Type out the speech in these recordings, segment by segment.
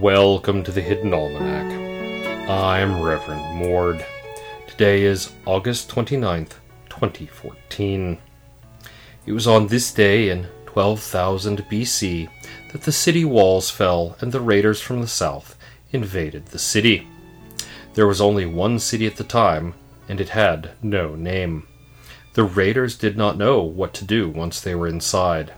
Welcome to the Hidden Almanac. I'm Reverend Mord. Today is August 29th, 2014. It was on this day in 12,000 BC that the city walls fell and the raiders from the south invaded the city. There was only one city at the time, and it had no name. The raiders did not know what to do once they were inside.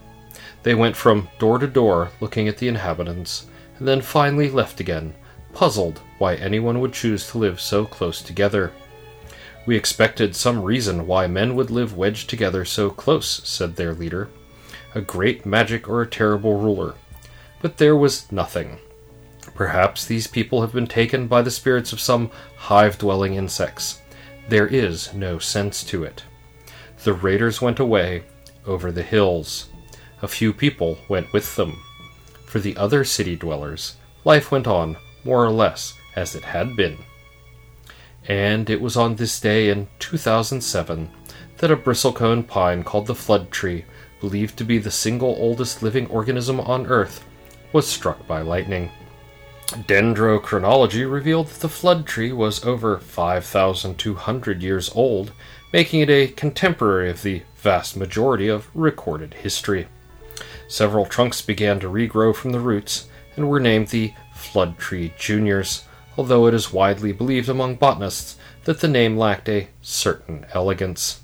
They went from door to door looking at the inhabitants, then finally left again, puzzled why anyone would choose to live so close together. We expected some reason why men would live wedged together so close, said their leader. A great magic or a terrible ruler. But there was nothing. Perhaps these people have been taken by the spirits of some hive dwelling insects. There is no sense to it. The raiders went away over the hills. A few people went with them. For the other city dwellers, life went on more or less as it had been. And it was on this day in 2007 that a bristlecone pine called the flood tree, believed to be the single oldest living organism on Earth, was struck by lightning. Dendrochronology revealed that the flood tree was over 5,200 years old, making it a contemporary of the vast majority of recorded history. Several trunks began to regrow from the roots and were named the Flood Tree Juniors, although it is widely believed among botanists that the name lacked a certain elegance.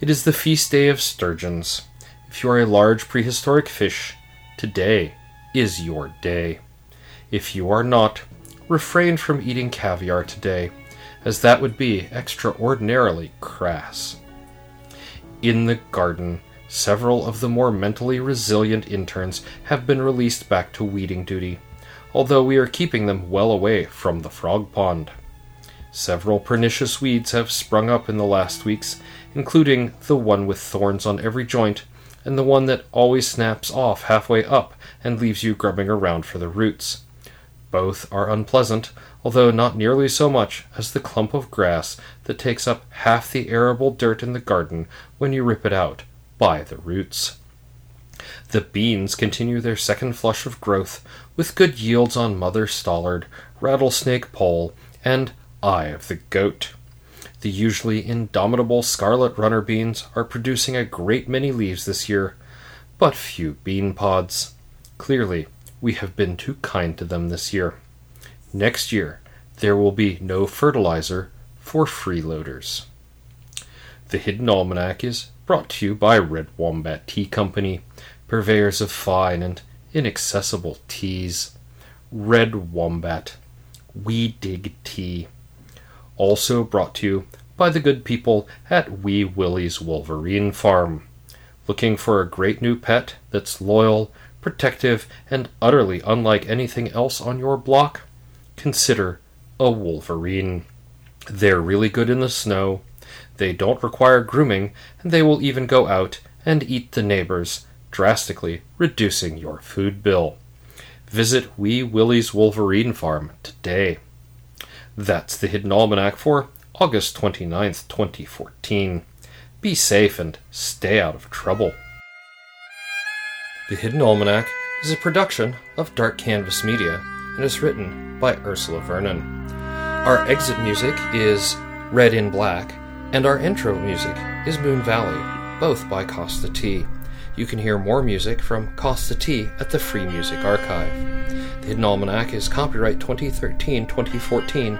It is the feast day of sturgeons. If you are a large prehistoric fish, today is your day. If you are not, refrain from eating caviar today, as that would be extraordinarily crass. In the garden, several of the more mentally resilient interns have been released back to weeding duty, although we are keeping them well away from the frog pond. Several pernicious weeds have sprung up in the last weeks, including the one with thorns on every joint, and the one that always snaps off halfway up and leaves you grubbing around for the roots. Both are unpleasant, although not nearly so much as the clump of grass that takes up half the arable dirt in the garden when you rip it out by the roots. The beans continue their second flush of growth, with good yields on Mother Stallard, Rattlesnake Pole, and Eye of the Goat. The usually indomitable scarlet runner beans are producing a great many leaves this year, but few bean pods. Clearly, we have been too kind to them this year. Next year, there will be no fertilizer for freeloaders. The Hidden Almanac is brought to you by Red Wombat Tea Company, purveyors of fine and inaccessible teas. Red Wombat. We dig tea. Also brought to you by the good people at Wee Willie's Wolverine Farm. Looking for a great new pet that's loyal, protective, and utterly unlike anything else on your block? Consider a Wolverine. They're really good in the snow, they don't require grooming, and they will even go out and eat the neighbors, drastically reducing your food bill. Visit Wee Willie's Wolverine Farm today. That's the Hidden Almanac for August 29th, 2014. Be safe and stay out of trouble. The Hidden Almanac is a production of Dark Canvas Media and is written by Ursula Vernon. Our exit music is Red in Black and our intro music is Moon Valley, both by Kosta T. You can hear more music from Kosta T at the Free Music Archive. The Hidden Almanac is copyright 2013 2014,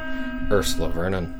Ursula Vernon.